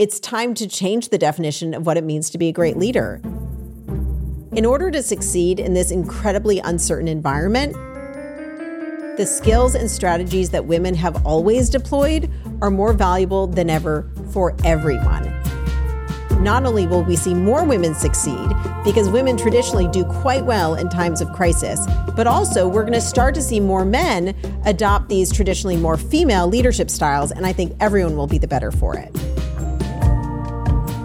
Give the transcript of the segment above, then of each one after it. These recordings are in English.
It's time to change the definition of what it means to be a great leader. In order to succeed in this incredibly uncertain environment, the skills and strategies that women have always deployed are more valuable than ever for everyone. Not only will we see more women succeed, because women traditionally do quite well in times of crisis, but also we're going to start to see more men adopt these traditionally more female leadership styles, and I think everyone will be the better for it.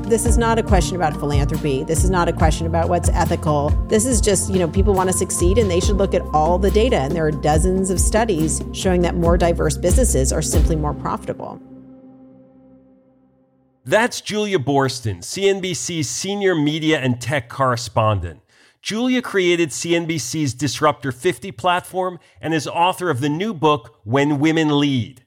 This is not a question about philanthropy. This is not a question about what's ethical. This is just, you know, people want to succeed and they should look at all the data. And there are dozens of studies showing that more diverse businesses are simply more profitable. That's Julia Boorstin, CNBC's senior media and tech correspondent. Julia created CNBC's Disruptor 50 platform and is author of the new book, When Women Lead.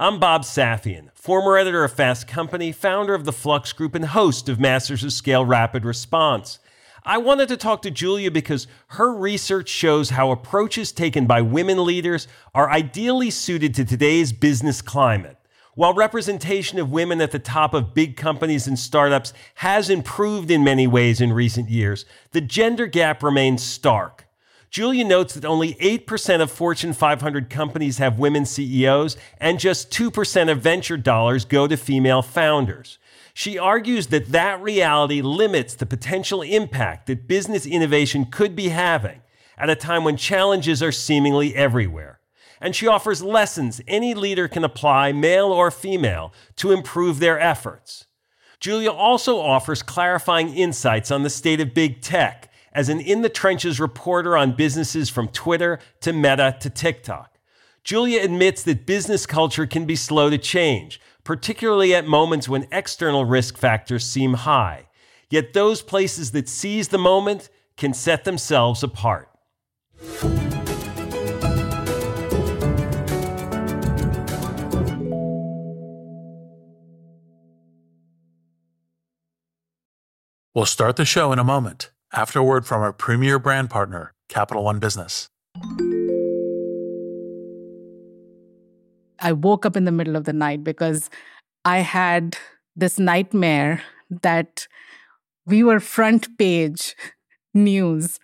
I'm Bob Safian, former editor of Fast Company, founder of the Flux Group, and host of Masters of Scale Rapid Response. I wanted to talk to Julia because her research shows how approaches taken by women leaders are ideally suited to today's business climate. While representation of women at the top of big companies and startups has improved in many ways in recent years, the gender gap remains stark. Julia notes that only 8% of Fortune 500 companies have women CEOs, and just 2% of venture dollars go to female founders. She argues that that reality limits the potential impact that business innovation could be having at a time when challenges are seemingly everywhere. And she offers lessons any leader can apply, male or female, to improve their efforts. Julia also offers clarifying insights on the state of big tech as an in the trenches reporter on businesses from Twitter to Meta to TikTok. Julia admits that business culture can be slow to change, particularly at moments when external risk factors seem high. Yet those places that seize the moment can set themselves apart. We'll start the show in a moment after a word from our premier brand partner, Capital One Business. I woke up in the middle of the night because I had this nightmare that we were front page news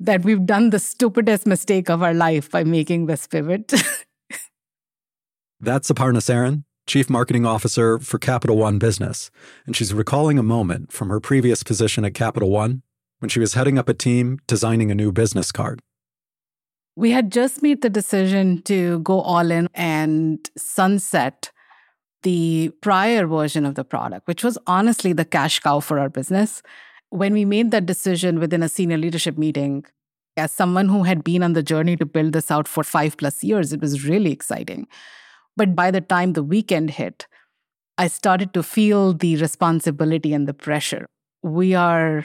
that we've done the stupidest mistake of our life by making this pivot. That's Aparna Saran, Chief Marketing Officer for Capital One Business, and she's recalling a moment from her previous position at Capital One when she was heading up a team designing a new business card. We had just made the decision to go all in and sunset the prior version of the product, which was honestly the cash cow for our business. When we made that decision within a senior leadership meeting, as someone who had been on the journey to build this out for five plus years, it was really exciting. But by the time the weekend hit, I started to feel the responsibility and the pressure. We are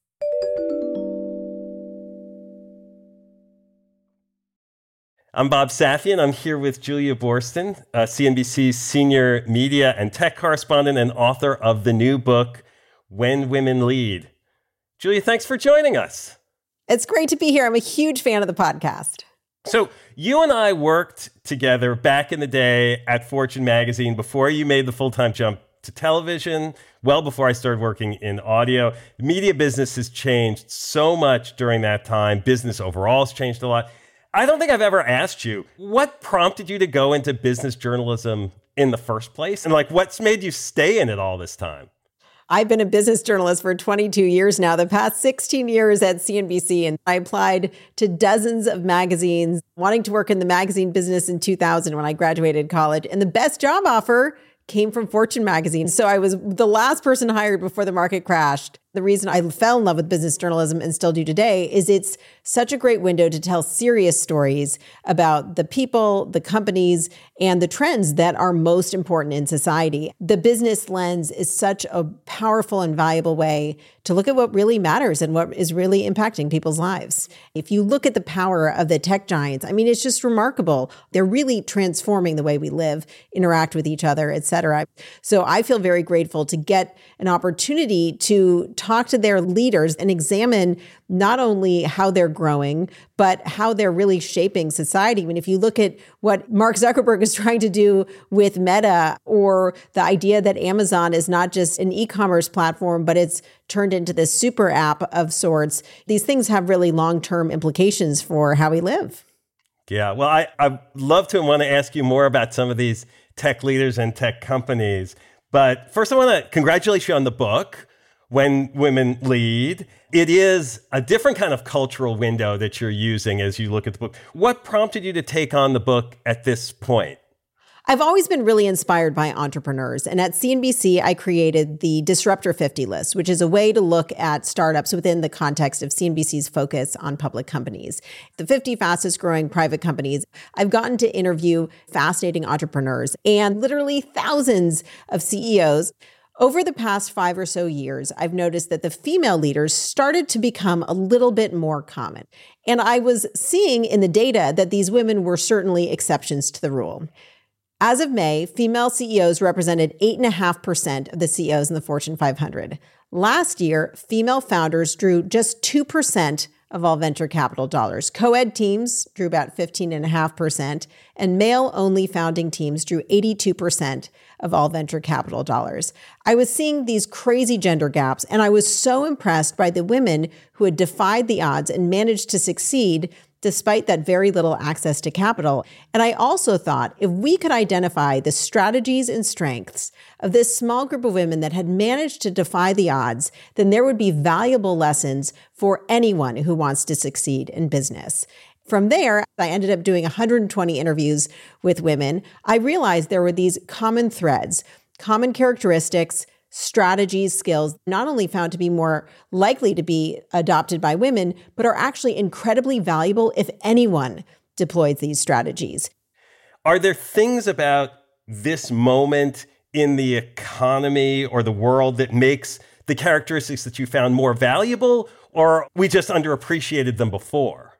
I'm Bob Safian. I'm here with Julia Boorstin, uh, CNBC's senior media and tech correspondent and author of the new book, When Women Lead. Julia, thanks for joining us. It's great to be here. I'm a huge fan of the podcast. So, you and I worked together back in the day at Fortune magazine before you made the full time jump to television, well before I started working in audio. The media business has changed so much during that time. Business overall has changed a lot. I don't think I've ever asked you what prompted you to go into business journalism in the first place and like what's made you stay in it all this time? I've been a business journalist for 22 years now, the past 16 years at CNBC, and I applied to dozens of magazines, wanting to work in the magazine business in 2000 when I graduated college. And the best job offer came from Fortune magazine. So I was the last person hired before the market crashed the reason I fell in love with business journalism and still do today is it's such a great window to tell serious stories about the people, the companies, and the trends that are most important in society. The business lens is such a powerful and valuable way to look at what really matters and what is really impacting people's lives. If you look at the power of the tech giants, I mean, it's just remarkable. They're really transforming the way we live, interact with each other, et cetera. So I feel very grateful to get an opportunity to talk to their leaders and examine not only how they're growing, but how they're really shaping society. I mean, if you look at what Mark Zuckerberg is trying to do with Meta, or the idea that Amazon is not just an e commerce platform, but it's turned into this super app of sorts, these things have really long term implications for how we live. Yeah, well, I, I'd love to want to ask you more about some of these tech leaders and tech companies. But first, I want to congratulate you on the book when women lead. It is a different kind of cultural window that you're using as you look at the book. What prompted you to take on the book at this point? I've always been really inspired by entrepreneurs. And at CNBC, I created the Disruptor 50 list, which is a way to look at startups within the context of CNBC's focus on public companies. The 50 fastest growing private companies. I've gotten to interview fascinating entrepreneurs and literally thousands of CEOs over the past five or so years, I've noticed that the female leaders started to become a little bit more common. And I was seeing in the data that these women were certainly exceptions to the rule. As of May, female CEOs represented 8.5% of the CEOs in the Fortune 500. Last year, female founders drew just 2% of all venture capital dollars. Co ed teams drew about 15.5%, and male only founding teams drew 82% of all venture capital dollars. I was seeing these crazy gender gaps, and I was so impressed by the women who had defied the odds and managed to succeed despite that very little access to capital. And I also thought if we could identify the strategies and strengths of this small group of women that had managed to defy the odds, then there would be valuable lessons for anyone who wants to succeed in business. From there, I ended up doing 120 interviews with women. I realized there were these common threads, common characteristics, strategies, skills, not only found to be more likely to be adopted by women, but are actually incredibly valuable if anyone deploys these strategies. Are there things about this moment in the economy or the world that makes the characteristics that you found more valuable, or we just underappreciated them before?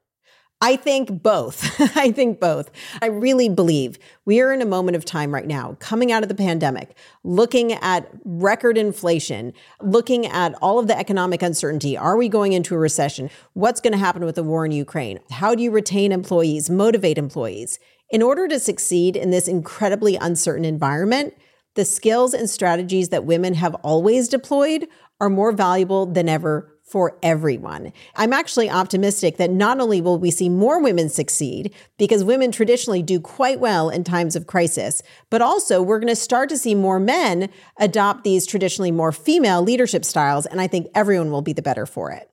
I think both. I think both. I really believe we are in a moment of time right now, coming out of the pandemic, looking at record inflation, looking at all of the economic uncertainty. Are we going into a recession? What's going to happen with the war in Ukraine? How do you retain employees, motivate employees? In order to succeed in this incredibly uncertain environment, the skills and strategies that women have always deployed are more valuable than ever for everyone. I'm actually optimistic that not only will we see more women succeed, because women traditionally do quite well in times of crisis, but also we're going to start to see more men adopt these traditionally more female leadership styles. And I think everyone will be the better for it.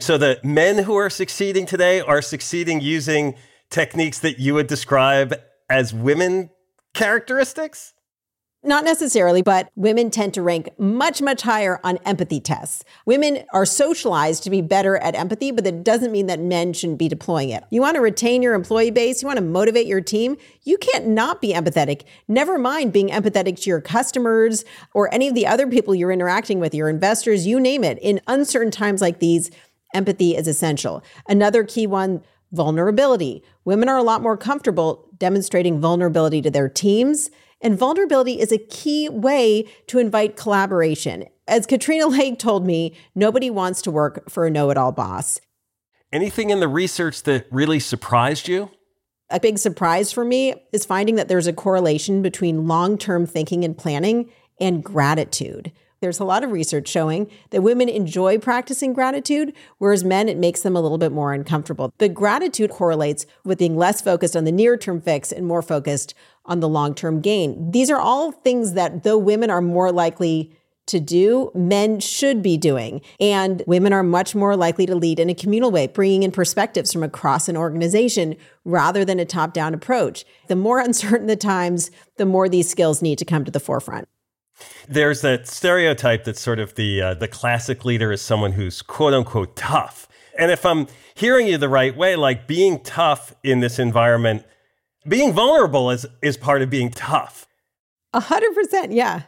So the men who are succeeding today are succeeding using techniques that you would describe as women characteristics? Not necessarily, but women tend to rank much, much higher on empathy tests. Women are socialized to be better at empathy, but that doesn't mean that men shouldn't be deploying it. You want to retain your employee base, you want to motivate your team, you can't not be empathetic. Never mind being empathetic to your customers or any of the other people you're interacting with, your investors, you name it. In uncertain times like these, empathy is essential. Another key one vulnerability. Women are a lot more comfortable demonstrating vulnerability to their teams and vulnerability is a key way to invite collaboration. As Katrina Lake told me, nobody wants to work for a know it all boss. Anything in the research that really surprised you? A big surprise for me is finding that there's a correlation between long term thinking and planning and gratitude. There's a lot of research showing that women enjoy practicing gratitude, whereas men, it makes them a little bit more uncomfortable. But gratitude correlates with being less focused on the near term fix and more focused on the long term gain. These are all things that, though women are more likely to do, men should be doing. And women are much more likely to lead in a communal way, bringing in perspectives from across an organization rather than a top down approach. The more uncertain the times, the more these skills need to come to the forefront. There's that stereotype that sort of the uh, the classic leader is someone who's quote unquote tough. And if I'm hearing you the right way, like being tough in this environment, being vulnerable is is part of being tough. A hundred percent, yeah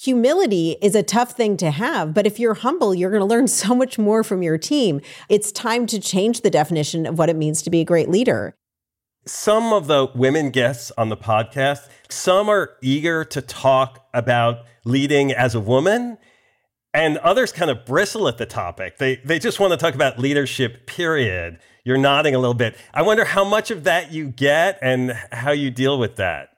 humility is a tough thing to have, but if you're humble, you're going to learn so much more from your team. It's time to change the definition of what it means to be a great leader. Some of the women guests on the podcast, some are eager to talk about leading as a woman, and others kind of bristle at the topic. They they just want to talk about leadership period. You're nodding a little bit. I wonder how much of that you get and how you deal with that.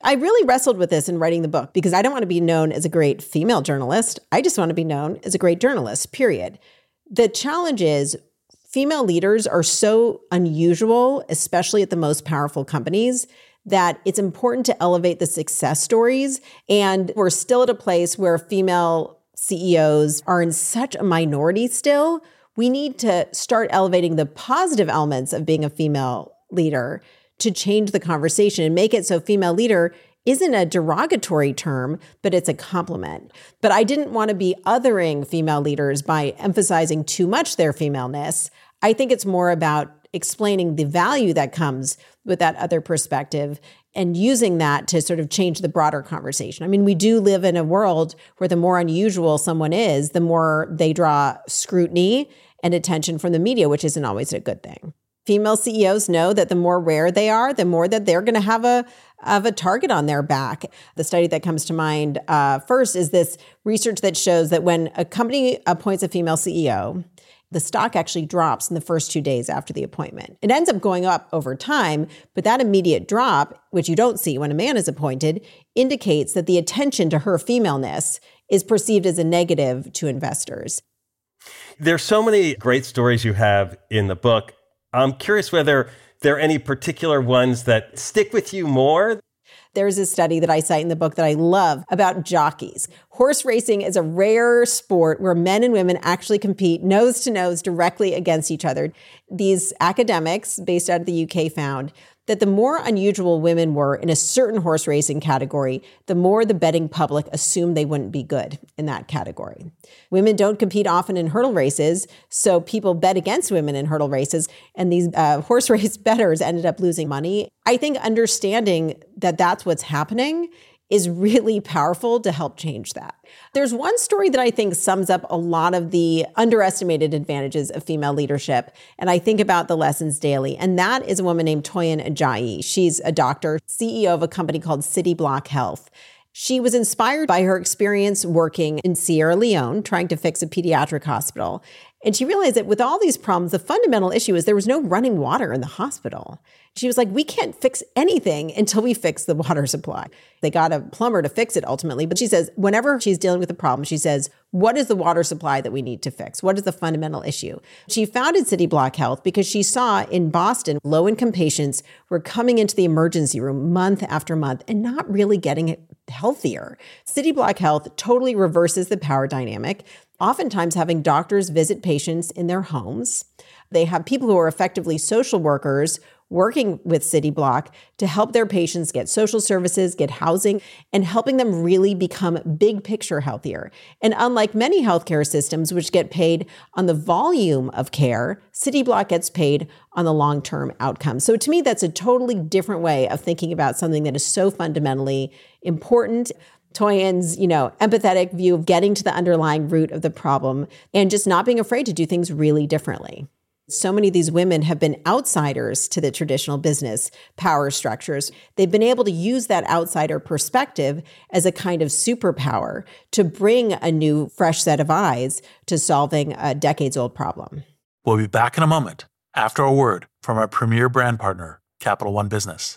I really wrestled with this in writing the book because I don't want to be known as a great female journalist. I just want to be known as a great journalist, period. The challenge is female leaders are so unusual, especially at the most powerful companies, that it's important to elevate the success stories. And we're still at a place where female CEOs are in such a minority still. We need to start elevating the positive elements of being a female leader to change the conversation and make it so female leader isn't a derogatory term, but it's a compliment. But I didn't want to be othering female leaders by emphasizing too much their femaleness. I think it's more about explaining the value that comes with that other perspective and using that to sort of change the broader conversation. I mean, we do live in a world where the more unusual someone is, the more they draw scrutiny and attention from the media, which isn't always a good thing female CEOs know that the more rare they are, the more that they're going to have a of a target on their back. The study that comes to mind uh, first is this research that shows that when a company appoints a female CEO, the stock actually drops in the first two days after the appointment. It ends up going up over time, but that immediate drop, which you don't see when a man is appointed, indicates that the attention to her femaleness is perceived as a negative to investors. There's so many great stories you have in the book. I'm curious whether there are any particular ones that stick with you more. There's a study that I cite in the book that I love about jockeys. Horse racing is a rare sport where men and women actually compete nose to nose directly against each other. These academics, based out of the UK, found that the more unusual women were in a certain horse racing category, the more the betting public assumed they wouldn't be good in that category. Women don't compete often in hurdle races, so people bet against women in hurdle races, and these uh, horse race bettors ended up losing money. I think understanding that that's what's happening is really powerful to help change that. There's one story that I think sums up a lot of the underestimated advantages of female leadership. And I think about the lessons daily. And that is a woman named Toyin Ajayi. She's a doctor, CEO of a company called Cityblock Health. She was inspired by her experience working in Sierra Leone, trying to fix a pediatric hospital. And she realized that with all these problems, the fundamental issue is there was no running water in the hospital. She was like, we can't fix anything until we fix the water supply. They got a plumber to fix it ultimately. But she says, whenever she's dealing with a problem, she says, what is the water supply that we need to fix? What is the fundamental issue? She founded Cityblock Health because she saw in Boston, low income patients were coming into the emergency room month after month and not really getting healthier. Cityblock Health totally reverses the power dynamic oftentimes having doctors visit patients in their homes. They have people who are effectively social workers working with Cityblock to help their patients get social services, get housing, and helping them really become big picture healthier. And unlike many healthcare systems, which get paid on the volume of care, Cityblock gets paid on the long term outcome. So to me, that's a totally different way of thinking about something that is so fundamentally important. Toyin's, you know, empathetic view of getting to the underlying root of the problem and just not being afraid to do things really differently. So many of these women have been outsiders to the traditional business power structures. They've been able to use that outsider perspective as a kind of superpower to bring a new, fresh set of eyes to solving a decades old problem. We'll be back in a moment after a word from our premier brand partner, Capital One Business.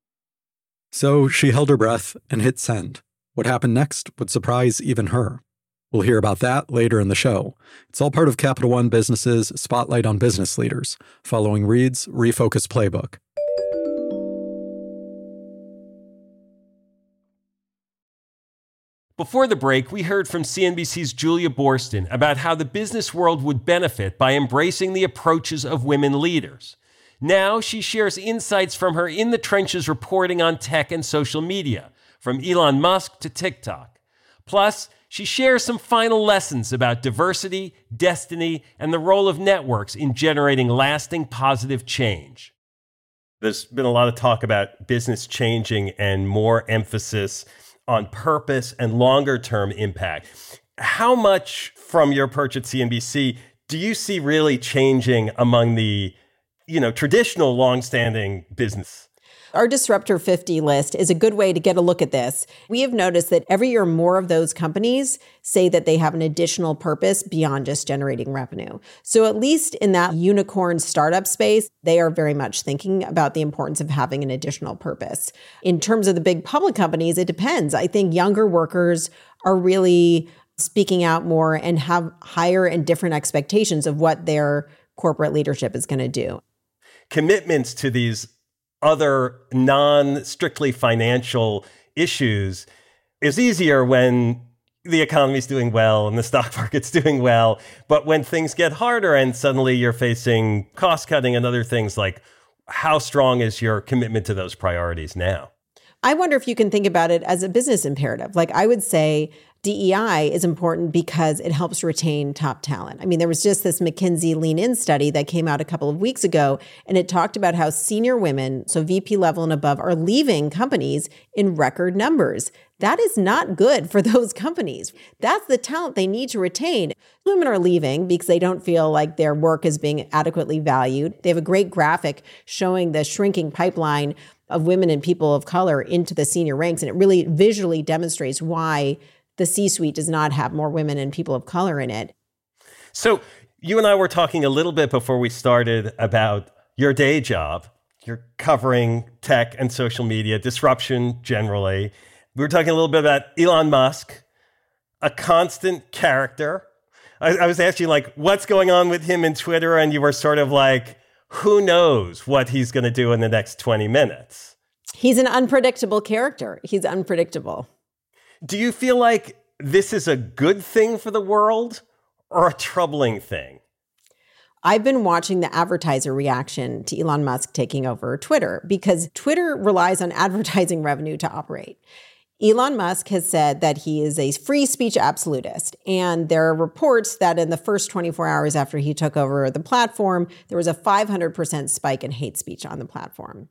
So she held her breath and hit send. What happened next would surprise even her. We'll hear about that later in the show. It's all part of Capital One Business's Spotlight on Business Leaders, following Reid's Refocus Playbook. Before the break, we heard from CNBC's Julia Boorstin about how the business world would benefit by embracing the approaches of women leaders. Now she shares insights from her in the trenches reporting on tech and social media, from Elon Musk to TikTok. Plus, she shares some final lessons about diversity, destiny, and the role of networks in generating lasting positive change. There's been a lot of talk about business changing and more emphasis on purpose and longer term impact. How much from your perch at CNBC do you see really changing among the you know traditional long-standing business our Disruptor 50 list is a good way to get a look at this. We have noticed that every year more of those companies say that they have an additional purpose beyond just generating revenue. So, at least in that unicorn startup space, they are very much thinking about the importance of having an additional purpose. In terms of the big public companies, it depends. I think younger workers are really speaking out more and have higher and different expectations of what their corporate leadership is going to do. Commitments to these other non strictly financial issues is easier when the economy's doing well and the stock market's doing well. But when things get harder and suddenly you're facing cost cutting and other things, like how strong is your commitment to those priorities now? I wonder if you can think about it as a business imperative. Like I would say, DEI is important because it helps retain top talent. I mean, there was just this McKinsey Lean In study that came out a couple of weeks ago, and it talked about how senior women, so VP level and above, are leaving companies in record numbers. That is not good for those companies. That's the talent they need to retain. Women are leaving because they don't feel like their work is being adequately valued. They have a great graphic showing the shrinking pipeline of women and people of color into the senior ranks, and it really visually demonstrates why the C suite does not have more women and people of color in it. So, you and I were talking a little bit before we started about your day job. You're covering tech and social media, disruption generally. We were talking a little bit about Elon Musk, a constant character. I, I was asking, like, what's going on with him in Twitter? And you were sort of like, who knows what he's going to do in the next 20 minutes? He's an unpredictable character. He's unpredictable. Do you feel like this is a good thing for the world or a troubling thing? I've been watching the advertiser reaction to Elon Musk taking over Twitter because Twitter relies on advertising revenue to operate. Elon Musk has said that he is a free speech absolutist. And there are reports that in the first 24 hours after he took over the platform, there was a 500% spike in hate speech on the platform.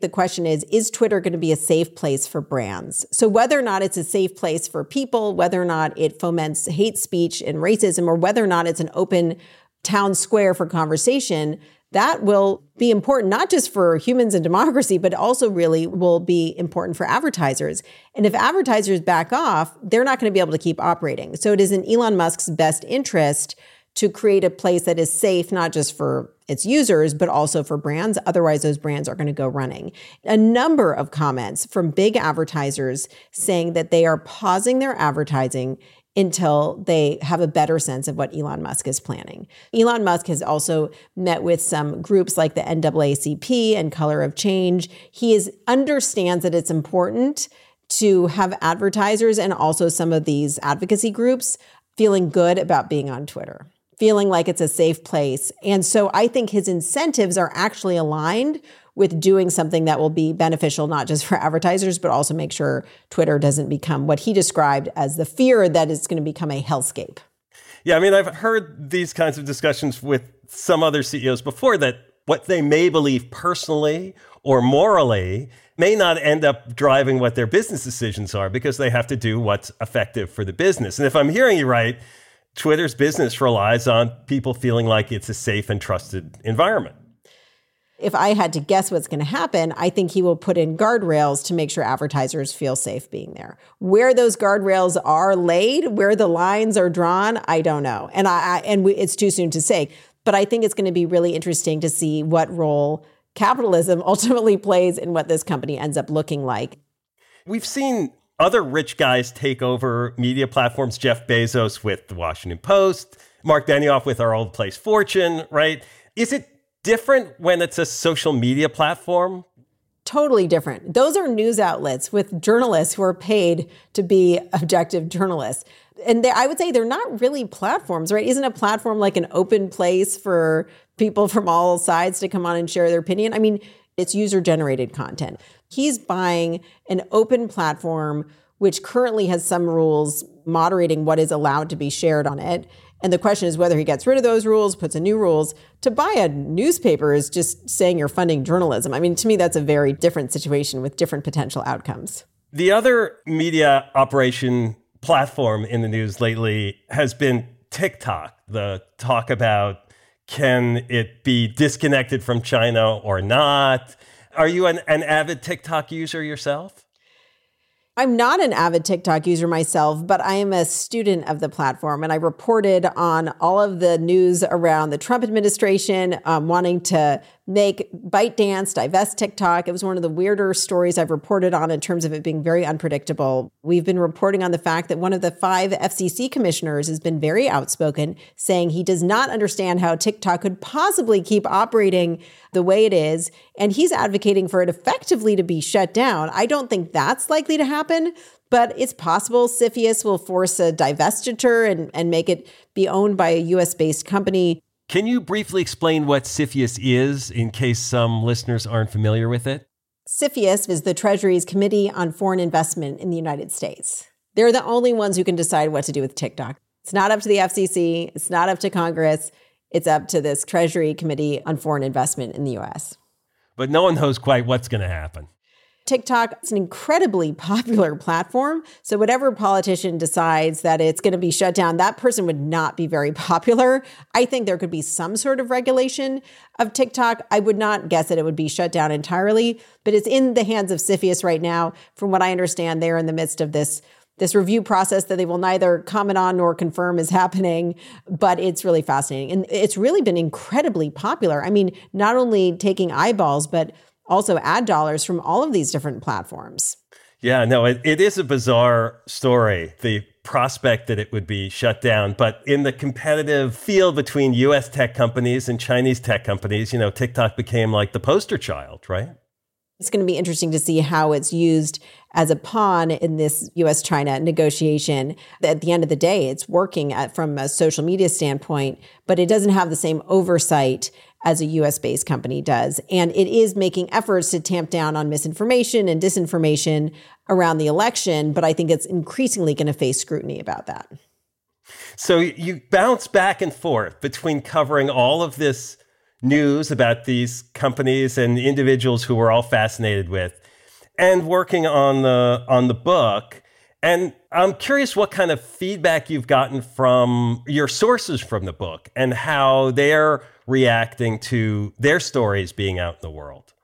The question is Is Twitter going to be a safe place for brands? So, whether or not it's a safe place for people, whether or not it foments hate speech and racism, or whether or not it's an open town square for conversation, that will be important, not just for humans and democracy, but also really will be important for advertisers. And if advertisers back off, they're not going to be able to keep operating. So it is in Elon Musk's best interest to create a place that is safe, not just for its users, but also for brands. Otherwise, those brands are going to go running. A number of comments from big advertisers saying that they are pausing their advertising until they have a better sense of what Elon Musk is planning. Elon Musk has also met with some groups like the NAACP and Color of Change. He is understands that it's important to have advertisers and also some of these advocacy groups feeling good about being on Twitter feeling like it's a safe place. And so I think his incentives are actually aligned with doing something that will be beneficial not just for advertisers but also make sure Twitter doesn't become what he described as the fear that it's going to become a hellscape. Yeah, I mean I've heard these kinds of discussions with some other CEOs before that what they may believe personally or morally may not end up driving what their business decisions are because they have to do what's effective for the business. And if I'm hearing you right, Twitter's business relies on people feeling like it's a safe and trusted environment. If I had to guess what's going to happen, I think he will put in guardrails to make sure advertisers feel safe being there. Where those guardrails are laid, where the lines are drawn, I don't know, and I, I and we, it's too soon to say. But I think it's going to be really interesting to see what role capitalism ultimately plays in what this company ends up looking like. We've seen other rich guys take over media platforms, Jeff Bezos with the Washington Post, Marc Benioff with our old place Fortune, right? Is it different when it's a social media platform? Totally different. Those are news outlets with journalists who are paid to be objective journalists. And they, I would say they're not really platforms, right? Isn't a platform like an open place for people from all sides to come on and share their opinion? I mean, it's user generated content. He's buying an open platform which currently has some rules moderating what is allowed to be shared on it. And the question is whether he gets rid of those rules, puts in new rules. To buy a newspaper is just saying you're funding journalism. I mean, to me, that's a very different situation with different potential outcomes. The other media operation platform in the news lately has been TikTok, the talk about can it be disconnected from China or not? Are you an, an avid TikTok user yourself? I'm not an avid TikTok user myself, but I am a student of the platform and I reported on all of the news around the Trump administration um, wanting to make ByteDance, divest TikTok. It was one of the weirder stories I've reported on in terms of it being very unpredictable. We've been reporting on the fact that one of the five FCC commissioners has been very outspoken, saying he does not understand how TikTok could possibly keep operating the way it is. And he's advocating for it effectively to be shut down. I don't think that's likely to happen. But it's possible CFIUS will force a divestiture and, and make it be owned by a US based company. Can you briefly explain what CFIUS is in case some listeners aren't familiar with it? CFIUS is the Treasury's Committee on Foreign Investment in the United States. They're the only ones who can decide what to do with TikTok. It's not up to the FCC, it's not up to Congress, it's up to this Treasury Committee on Foreign Investment in the US. But no one knows quite what's going to happen. TikTok is an incredibly popular platform. So, whatever politician decides that it's going to be shut down, that person would not be very popular. I think there could be some sort of regulation of TikTok. I would not guess that it would be shut down entirely, but it's in the hands of CFIUS right now. From what I understand, they're in the midst of this this review process that they will neither comment on nor confirm is happening, but it's really fascinating. And it's really been incredibly popular. I mean, not only taking eyeballs, but also ad dollars from all of these different platforms. Yeah, no, it, it is a bizarre story. The prospect that it would be shut down. But in the competitive field between US tech companies and Chinese tech companies, you know, TikTok became like the poster child, right? It's going to be interesting to see how it's used as a pawn in this US China negotiation. At the end of the day, it's working at, from a social media standpoint, but it doesn't have the same oversight as a US based company does. And it is making efforts to tamp down on misinformation and disinformation around the election, but I think it's increasingly going to face scrutiny about that. So you bounce back and forth between covering all of this news about these companies and individuals who we're all fascinated with and working on the on the book. And I'm curious what kind of feedback you've gotten from your sources from the book and how they're reacting to their stories being out in the world.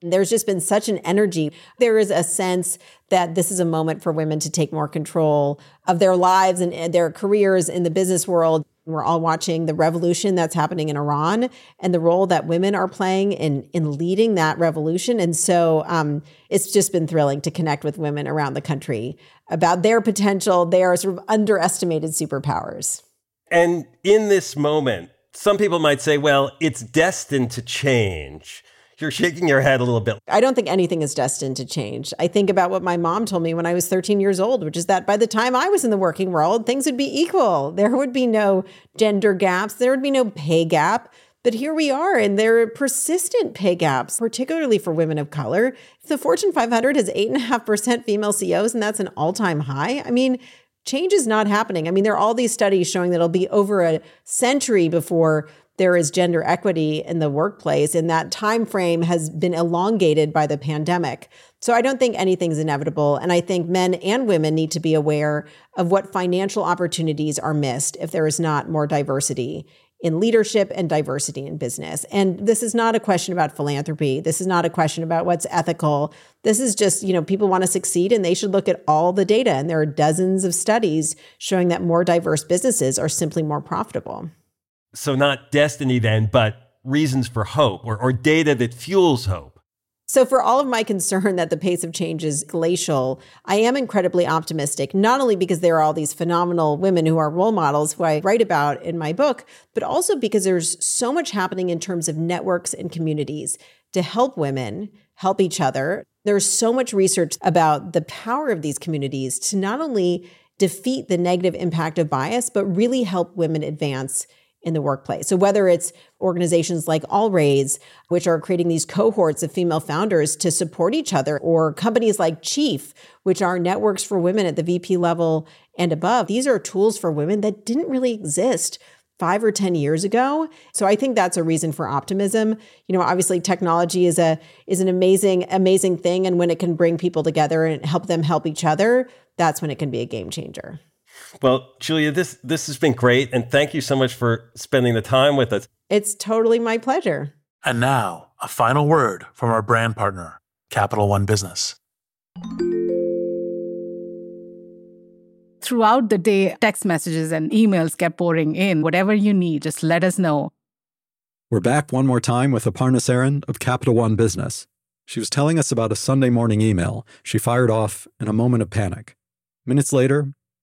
There's just been such an energy. There is a sense that this is a moment for women to take more control of their lives and their careers in the business world. We're all watching the revolution that's happening in Iran and the role that women are playing in in leading that revolution. And so um, it's just been thrilling to connect with women around the country about their potential, their sort of underestimated superpowers. And in this moment, some people might say, well, it's destined to change. You're shaking your head a little bit. I don't think anything is destined to change. I think about what my mom told me when I was 13 years old, which is that by the time I was in the working world, things would be equal. There would be no gender gaps, there would be no pay gap. But here we are, and there are persistent pay gaps, particularly for women of color. If the Fortune 500 has 8.5% female CEOs, and that's an all time high, I mean, change is not happening. I mean, there are all these studies showing that it'll be over a century before there is gender equity in the workplace and that time frame has been elongated by the pandemic so i don't think anything's inevitable and i think men and women need to be aware of what financial opportunities are missed if there is not more diversity in leadership and diversity in business. And this is not a question about philanthropy. This is not a question about what's ethical. This is just, you know, people want to succeed and they should look at all the data. And there are dozens of studies showing that more diverse businesses are simply more profitable. So, not destiny then, but reasons for hope or, or data that fuels hope. So, for all of my concern that the pace of change is glacial, I am incredibly optimistic, not only because there are all these phenomenal women who are role models who I write about in my book, but also because there's so much happening in terms of networks and communities to help women help each other. There's so much research about the power of these communities to not only defeat the negative impact of bias, but really help women advance in the workplace. So whether it's organizations like AllRaise, which are creating these cohorts of female founders to support each other, or companies like Chief, which are networks for women at the VP level and above, these are tools for women that didn't really exist five or 10 years ago. So I think that's a reason for optimism. You know, obviously technology is a is an amazing, amazing thing. And when it can bring people together and help them help each other, that's when it can be a game changer. Well, Julia, this this has been great, and thank you so much for spending the time with us. It's totally my pleasure. And now, a final word from our brand partner, Capital One Business. Throughout the day, text messages and emails kept pouring in. Whatever you need, just let us know. We're back one more time with Aparna Saran of Capital One Business. She was telling us about a Sunday morning email she fired off in a moment of panic. Minutes later,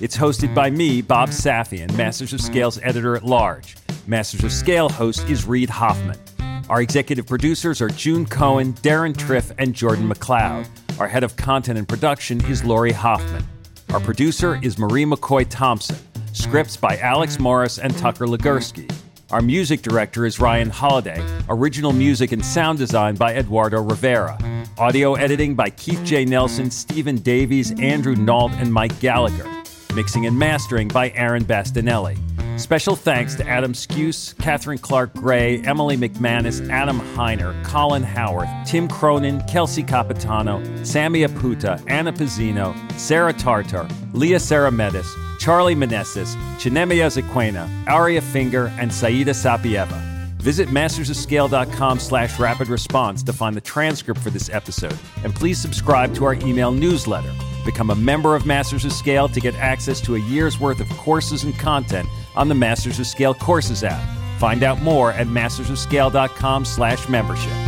It's hosted by me, Bob Safian, Masters of Scale's editor at large. Masters of Scale host is Reid Hoffman. Our executive producers are June Cohen, Deron Triff, and Jordan McLeod. Our head of content and production is Lori Hoffman. Our producer is Marie McCoy Thompson. Scripts by Alex Morris and Tucker Legerski. Our music director is Ryan Holladay. Original music and sound design by Eduardo Rivera. Audio editing by Keith J. Nelson, Stephen Davies, Andrew Nault, and Mike Gallagher. Mixing and mastering by Aaron Bastinelli. Special thanks to Adam Skuse, Catherine Clark Gray, Emily McManus, Adam Heiner, Colin Howarth, Tim Cronin, Kelsey Capitano, Sammy Aputa, Anna Pizzino, Sarah Tartar, Leah Sarametis, Charlie Meneses, Chinemia Zequena, Aria Finger, and Saida Sapieva. Visit mastersofscale.com slash rapid response to find the transcript for this episode, and please subscribe to our email newsletter. Become a member of Masters of Scale to get access to a year's worth of courses and content on the Masters of Scale Courses app. Find out more at mastersofscale.com slash membership.